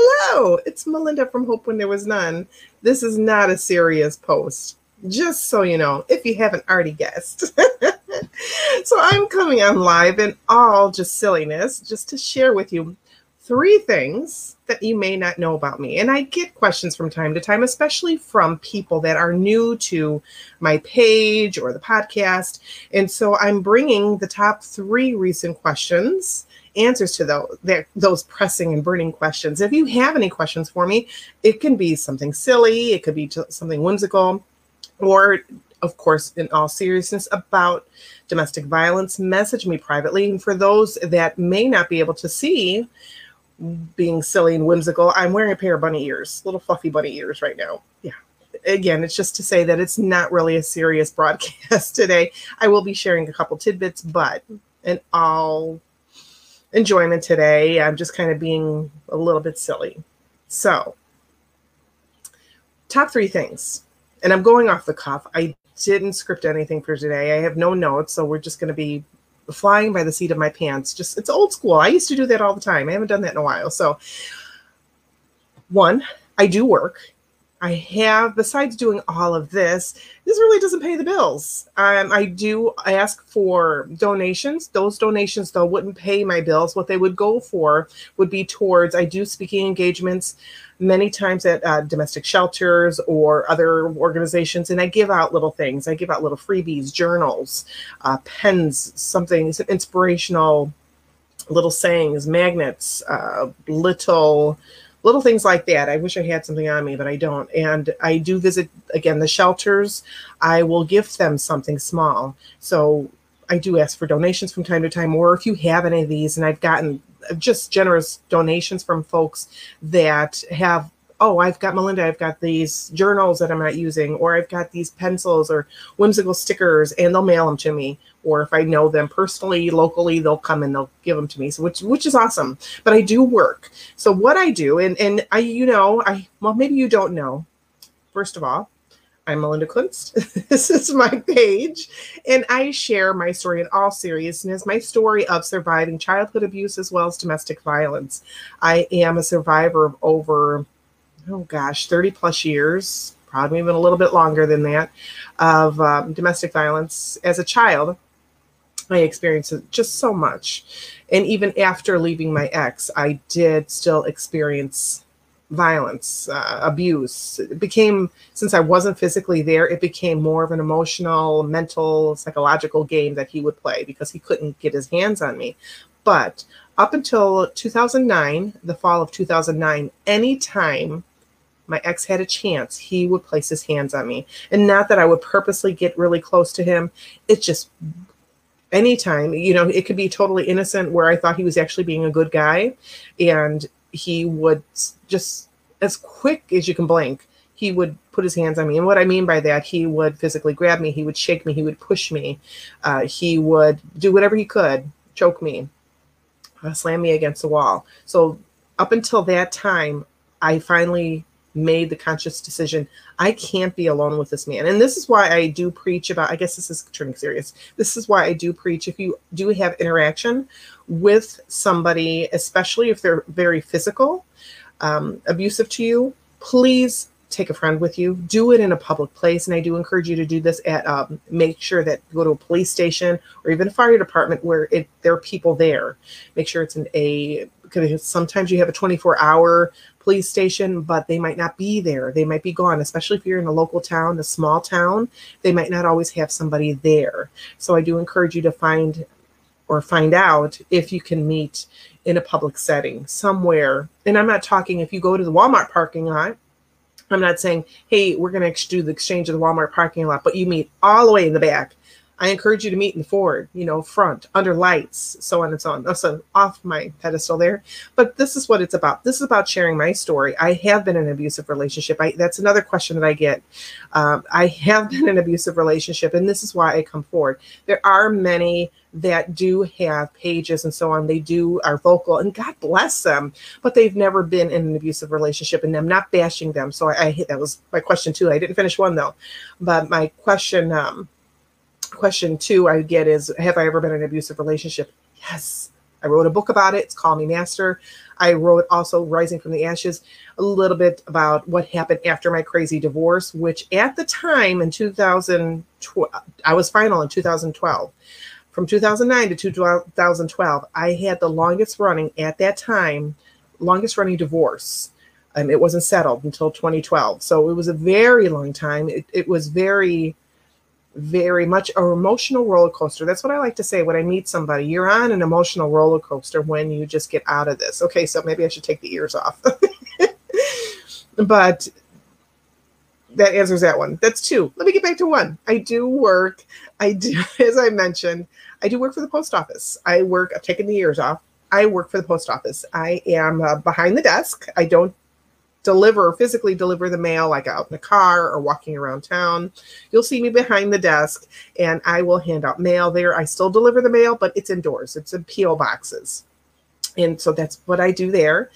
Hello, it's Melinda from Hope When There Was None. This is not a serious post, just so you know, if you haven't already guessed. so I'm coming on live in all just silliness, just to share with you three things that you may not know about me. And I get questions from time to time, especially from people that are new to my page or the podcast. And so I'm bringing the top three recent questions answers to those those pressing and burning questions. If you have any questions for me, it can be something silly, it could be something whimsical, or of course, in all seriousness, about domestic violence, message me privately. And for those that may not be able to see, being silly and whimsical, I'm wearing a pair of bunny ears, little fluffy bunny ears right now. Yeah. Again, it's just to say that it's not really a serious broadcast today. I will be sharing a couple tidbits, but in all enjoyment today. I'm just kind of being a little bit silly. So, top three things. And I'm going off the cuff. I didn't script anything for today. I have no notes. So, we're just going to be flying by the seat of my pants. Just, it's old school. I used to do that all the time. I haven't done that in a while. So, one, I do work I have, besides doing all of this, this really doesn't pay the bills. Um, I do ask for donations. Those donations, though, wouldn't pay my bills. What they would go for would be towards, I do speaking engagements many times at uh, domestic shelters or other organizations, and I give out little things. I give out little freebies, journals, uh, pens, something, some inspirational little sayings, magnets, uh, little little things like that. I wish I had something on me, but I don't. And I do visit again the shelters. I will gift them something small. So I do ask for donations from time to time, or if you have any of these, and I've gotten just generous donations from folks that have oh, I've got Melinda, I've got these journals that I'm not using, or I've got these pencils or whimsical stickers, and they'll mail them to me. Or if I know them personally, locally, they'll come and they'll give them to me. So which which is awesome. But I do work. So what I do, and and I, you know, I well, maybe you don't know. First of all, I'm Melinda Kunst. this is my page, and I share my story in all seriousness my story of surviving childhood abuse as well as domestic violence. I am a survivor of over oh gosh, 30 plus years, probably even a little bit longer than that, of um, domestic violence as a child. I experienced just so much. And even after leaving my ex, I did still experience violence, uh, abuse. It became, since I wasn't physically there, it became more of an emotional, mental, psychological game that he would play because he couldn't get his hands on me. But up until 2009, the fall of 2009, anytime my ex had a chance, he would place his hands on me. And not that I would purposely get really close to him. It's just anytime, you know, it could be totally innocent where I thought he was actually being a good guy. And he would just, as quick as you can blink, he would put his hands on me. And what I mean by that, he would physically grab me, he would shake me, he would push me, uh, he would do whatever he could, choke me, uh, slam me against the wall. So up until that time, I finally made the conscious decision I can't be alone with this man. And this is why I do preach about, I guess this is turning serious. This is why I do preach if you do have interaction with somebody, especially if they're very physical, um, abusive to you, please take a friend with you. Do it in a public place. And I do encourage you to do this at, um, make sure that go to a police station or even a fire department where it, there are people there. Make sure it's in a, because sometimes you have a 24 hour police station, but they might not be there. They might be gone, especially if you're in a local town, a small town, they might not always have somebody there. So I do encourage you to find or find out if you can meet in a public setting somewhere. And I'm not talking if you go to the Walmart parking lot. I'm not saying, hey, we're going to do the exchange of the Walmart parking lot, but you meet all the way in the back I encourage you to meet in the forward, you know, front, under lights, so on and so on. So off my pedestal there. But this is what it's about. This is about sharing my story. I have been in an abusive relationship. I, that's another question that I get. Um, I have been in an abusive relationship, and this is why I come forward. There are many that do have pages and so on. They do are vocal, and God bless them, but they've never been in an abusive relationship, and I'm not bashing them. So I, I that was my question too. I didn't finish one though, but my question. Um, question two I get is Have I ever been in an abusive relationship? Yes. I wrote a book about it. It's Call Me Master. I wrote also Rising from the Ashes, a little bit about what happened after my crazy divorce, which at the time in 2012, I was final in 2012. From 2009 to 2012, I had the longest running at that time, longest running divorce. Um, it wasn't settled until 2012. So it was a very long time. It, it was very very much an emotional roller coaster. That's what I like to say when I meet somebody. You're on an emotional roller coaster when you just get out of this. Okay, so maybe I should take the ears off. but that answers that one. That's two. Let me get back to one. I do work. I do, as I mentioned, I do work for the post office. I work, I've taken the ears off. I work for the post office. I am uh, behind the desk. I don't deliver physically deliver the mail like out in the car or walking around town you'll see me behind the desk and i will hand out mail there. I still deliver the mail but it's indoors. It's in po boxes. And so that's what i do there.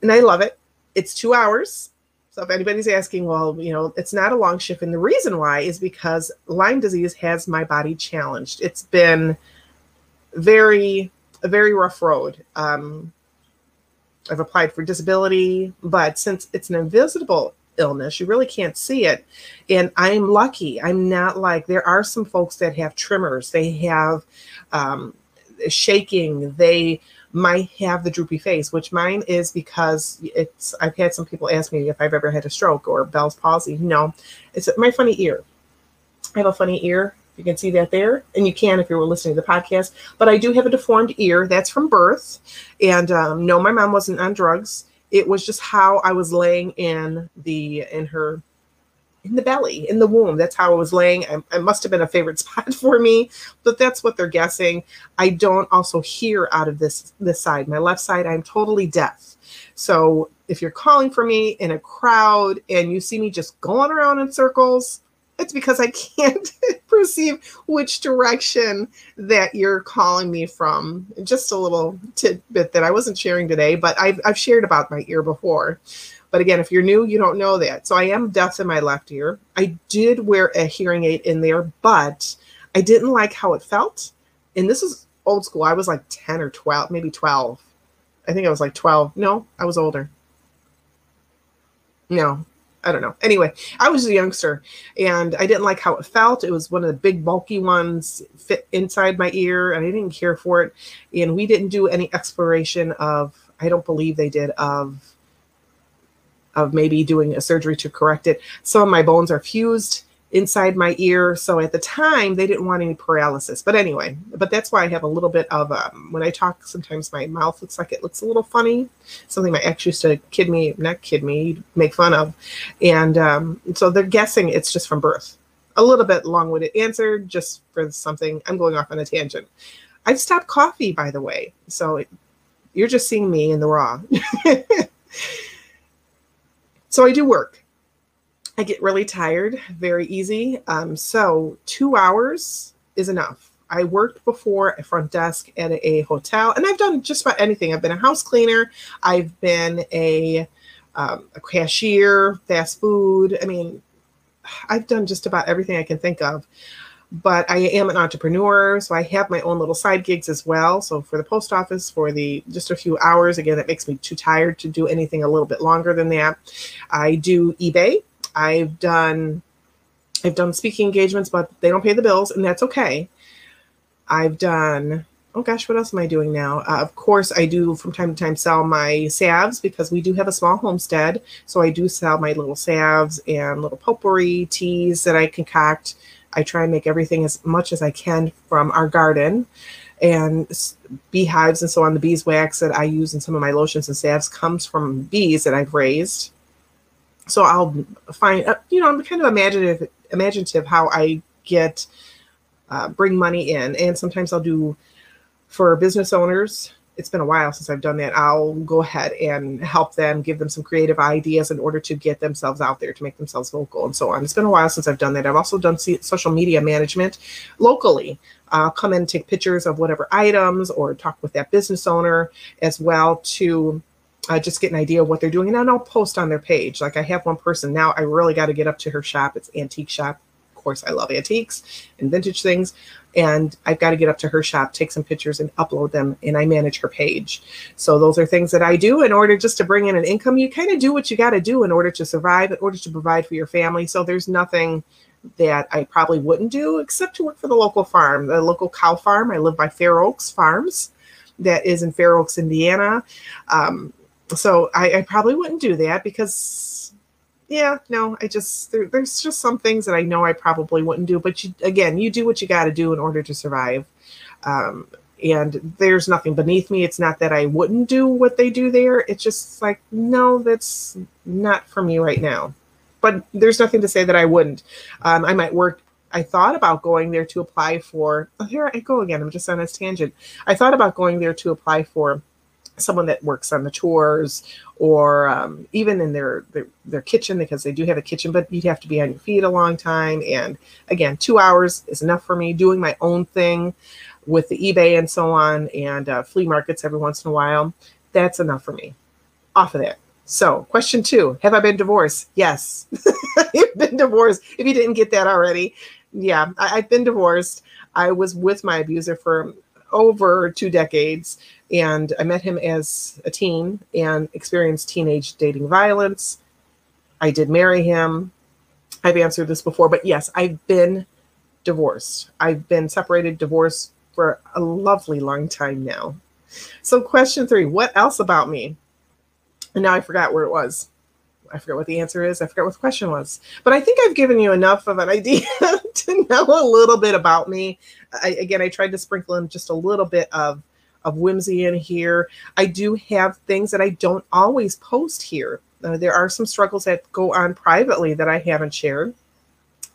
And i love it. It's two hours. So if anybody's asking well you know it's not a long shift. And the reason why is because lyme disease has my body challenged. It's been very a very rough road. Um, I've applied for disability, but since it's an invisible illness, you really can't see it. And I'm lucky. I'm not like there are some folks that have tremors, they have um, shaking, they might have the droopy face, which mine is because it's. I've had some people ask me if I've ever had a stroke or Bell's palsy. No, it's my funny ear. I have a funny ear you can see that there, and you can if you were listening to the podcast. But I do have a deformed ear. That's from birth. And um, no, my mom wasn't on drugs. It was just how I was laying in the in her in the belly, in the womb. That's how I was laying. I, it must have been a favorite spot for me, but that's what they're guessing. I don't also hear out of this this side. My left side, I'm totally deaf. So if you're calling for me in a crowd and you see me just going around in circles, it's because I can't perceive which direction that you're calling me from. Just a little tidbit that I wasn't sharing today, but I've, I've shared about my ear before. But again, if you're new, you don't know that. So I am deaf in my left ear. I did wear a hearing aid in there, but I didn't like how it felt. And this is old school. I was like 10 or 12, maybe 12. I think I was like 12. No, I was older. No, I don't know. Anyway, I was a youngster and I didn't like how it felt. It was one of the big bulky ones fit inside my ear and I didn't care for it. And we didn't do any exploration of I don't believe they did of of maybe doing a surgery to correct it. Some of my bones are fused inside my ear. So at the time, they didn't want any paralysis. But anyway, but that's why I have a little bit of um, when I talk. Sometimes my mouth looks like it looks a little funny. Something my ex used to kid me, not kid me, make fun of, and um, so they're guessing it's just from birth. A little bit long-winded answer, just for something. I'm going off on a tangent. I've stopped coffee, by the way. So you're just seeing me in the raw. so I do work. I get really tired very easy. Um, so two hours is enough. I worked before a front desk at a hotel, and I've done just about anything. I've been a house cleaner. I've been a, um, a cashier, fast food. I mean, I've done just about everything I can think of. But I am an entrepreneur, so I have my own little side gigs as well. So for the post office, for the just a few hours, again, that makes me too tired to do anything a little bit longer than that. I do eBay. I've done I've done speaking engagements, but they don't pay the bills, and that's okay. I've done oh gosh, what else am I doing now? Uh, of course, I do from time to time sell my salves because we do have a small homestead. So I do sell my little salves and little potpourri teas that I concoct. I try and make everything as much as I can from our garden and beehives and so on. The beeswax that I use in some of my lotions and salves comes from bees that I've raised so I'll find, uh, you know, I'm kind of imaginative, imaginative how I get uh, bring money in. And sometimes I'll do for business owners. It's been a while since I've done that. I'll go ahead and help them, give them some creative ideas in order to get themselves out there, to make themselves vocal, and so on. It's been a while since I've done that. I've also done social media management locally. I'll come and take pictures of whatever items or talk with that business owner as well to uh, just get an idea of what they're doing. And then I'll post on their page. Like I have one person now, I really got to get up to her shop. It's Antique Shop Of course, I love antiques and vintage things. And I've got to get up to her shop, take some pictures, and upload them. And I manage her page. So those are things that I do in order just to bring in an income. You kind of do what you got to do in order to survive, in order to provide for your family. So there's nothing that I probably wouldn't do except to work for the local farm, the local cow farm. I live by Fair Oaks Farms, that is in Fair Oaks, Indiana. Um, so I, I probably wouldn't do that because yeah, no, I just there, there's just some things that I know I probably wouldn't do, but you, again, you do what you got to do in order to survive. Um, and there's nothing beneath me. It's not that I wouldn't do what they do there. It's just like, no, that's not for me right now. But there's nothing to say that I wouldn't. Um, I might work. I thought about going there to apply for. Oh, here I go again. I'm just on this tangent. I thought about going there to apply for someone that works on the tours or um, even in their, their, their kitchen because they do have a kitchen but you'd have to be on your feet a long time. And again two hours is enough for me doing my own thing with the ebay and so on and uh, flea markets every once in a while. That's enough for me. Off of that. So question two have i been divorced? Yes. You've been divorced. If you didn't get that already. Yeah I, i've been divorced. I was with my abuser for over two decades and I met him as a teen and experienced teenage dating violence. I did marry him. I've answered this before, but yes, I've been divorced. I've been separated, divorced for a lovely long time now. So, question three what else about me? And now I forgot where it was. I forget what the answer is. I forget what the question was. But I think I've given you enough of an idea to know a little bit about me. I, again, I tried to sprinkle in just a little bit of of whimsy in here. I do have things that I don't always post here. Uh, there are some struggles that go on privately that I haven't shared.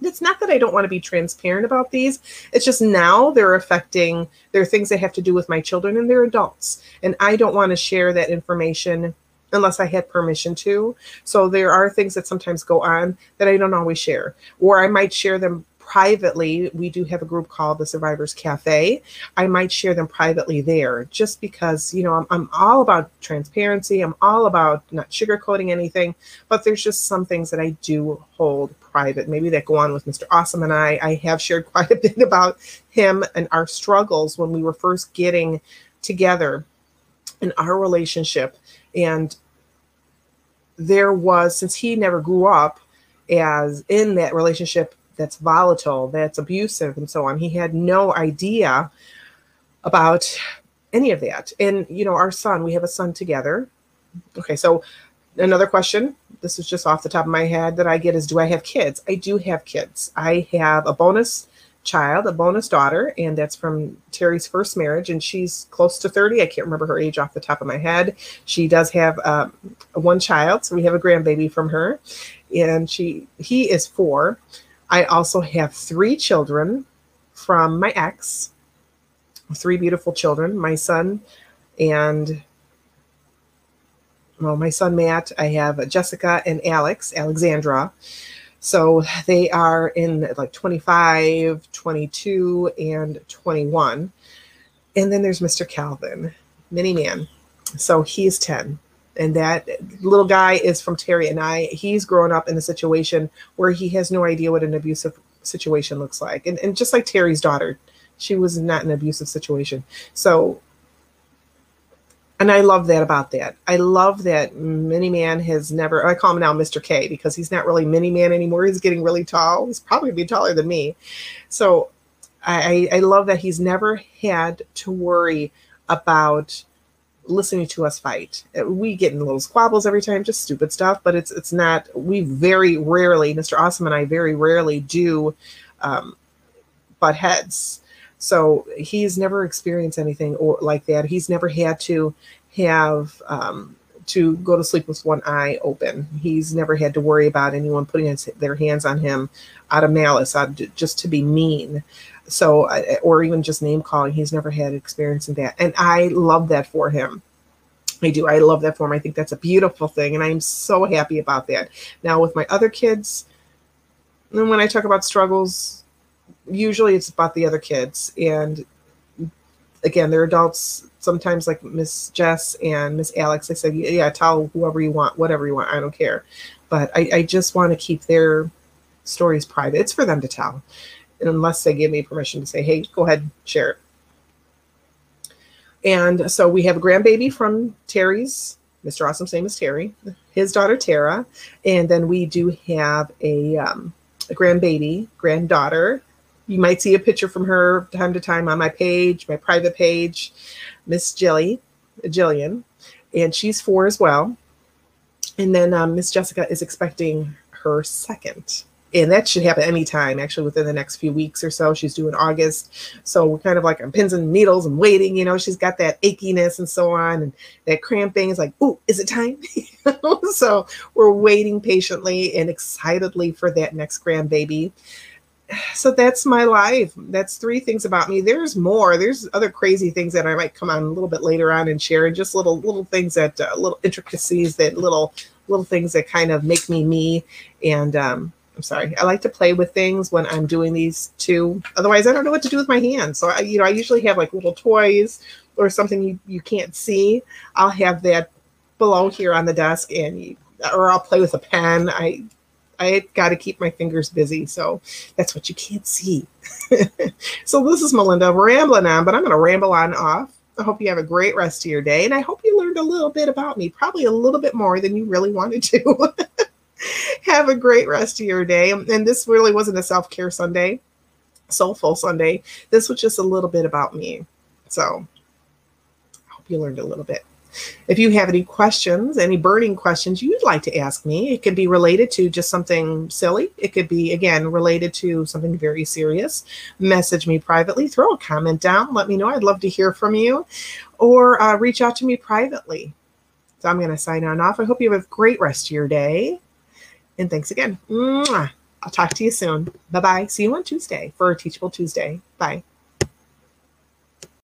It's not that I don't want to be transparent about these. It's just now they're affecting, there are things that have to do with my children and they're adults. And I don't want to share that information unless I had permission to. So there are things that sometimes go on that I don't always share, or I might share them privately, we do have a group called the Survivors Cafe. I might share them privately there just because, you know, I'm, I'm all about transparency. I'm all about not sugarcoating anything, but there's just some things that I do hold private, maybe that go on with Mr. Awesome and I. I have shared quite a bit about him and our struggles when we were first getting together in our relationship. And there was, since he never grew up as in that relationship that's volatile, that's abusive, and so on. He had no idea about any of that. And, you know, our son, we have a son together. Okay, so another question, this is just off the top of my head that I get is Do I have kids? I do have kids. I have a bonus child, a bonus daughter, and that's from Terry's first marriage, and she's close to 30. I can't remember her age off the top of my head. She does have um, one child, so we have a grandbaby from her, and she he is four. I also have three children from my ex, three beautiful children, my son and well, my son Matt, I have Jessica and Alex, Alexandra. So they are in like 25, 22, and 21. And then there's Mr. Calvin, mini man. So he's 10 and that little guy is from Terry and I. He's grown up in a situation where he has no idea what an abusive situation looks like. And, and just like Terry's daughter, she was not in an abusive situation. So, and I love that about that. I love that Mini Man has never, I call him now Mr. K because he's not really Mini Man anymore. He's getting really tall. He's probably be taller than me. So I, I love that he's never had to worry about listening to us fight. Uh, we get in little squabbles every time, just stupid stuff, but it's it's not. We very rarely, Mr. Awesome and I, very rarely do um, butt heads. So he's never experienced anything or like that. He's never had to have um, to go to sleep with one eye open. He's never had to worry about anyone putting his, their hands on him out of malice, out of, just to be mean. So, or even just name calling. He's never had experience in that. And I love that for him. I do. I love that for him. I think that's a beautiful thing. And I'm so happy about that. Now, with my other kids, and when I talk about struggles, usually it's about the other kids. And again, they're adults sometimes like Miss Jess and Miss Alex, I said, yeah, tell whoever you want, whatever you want. I don't care. But I, I just want to keep their stories private. It's for them to tell. And unless they give me permission to say, hey, go ahead, share it. And so we have a grandbaby from Terry's, Mr. Awesome's name is Terry, his daughter Tara. And then we do have a, um, a grandbaby, granddaughter. You might see a picture from her time to time on my page, my private page. Miss Jilly, Jillian, and she's four as well. And then um, Miss Jessica is expecting her second. And that should happen anytime, actually, within the next few weeks or so. She's due in August. So we're kind of like on pins and needles and waiting. You know, she's got that achiness and so on, and that cramping is like, oh, is it time? so we're waiting patiently and excitedly for that next grandbaby so that's my life. That's three things about me. There's more. There's other crazy things that I might come on a little bit later on and share, and just little little things that uh, little intricacies that little little things that kind of make me me. And um, I'm sorry, I like to play with things when I'm doing these too. Otherwise, I don't know what to do with my hands. So I, you know, I usually have like little toys or something you you can't see. I'll have that below here on the desk, and you, or I'll play with a pen. I I got to keep my fingers busy. So that's what you can't see. so this is Melinda rambling on, but I'm going to ramble on off. I hope you have a great rest of your day. And I hope you learned a little bit about me, probably a little bit more than you really wanted to. have a great rest of your day. And this really wasn't a self care Sunday, soulful Sunday. This was just a little bit about me. So I hope you learned a little bit. If you have any questions, any burning questions you'd like to ask me, it could be related to just something silly. It could be, again, related to something very serious. Message me privately, throw a comment down, let me know. I'd love to hear from you, or uh, reach out to me privately. So I'm going to sign on off. I hope you have a great rest of your day. And thanks again. Mwah. I'll talk to you soon. Bye bye. See you on Tuesday for Teachable Tuesday. Bye.